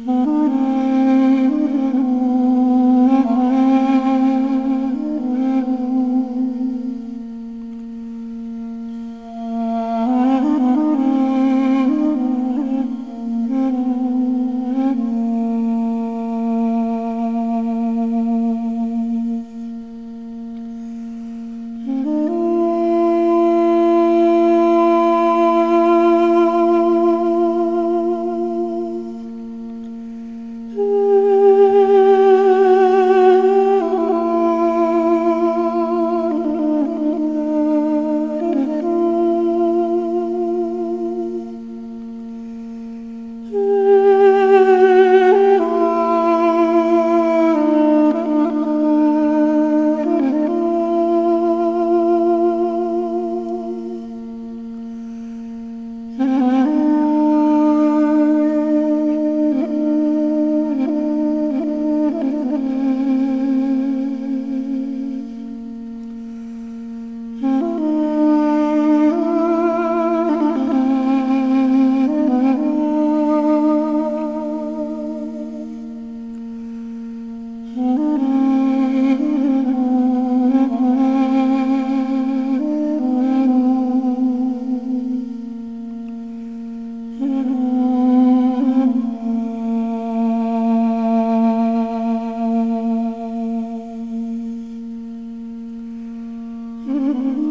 Mm-hmm. Mm-hmm.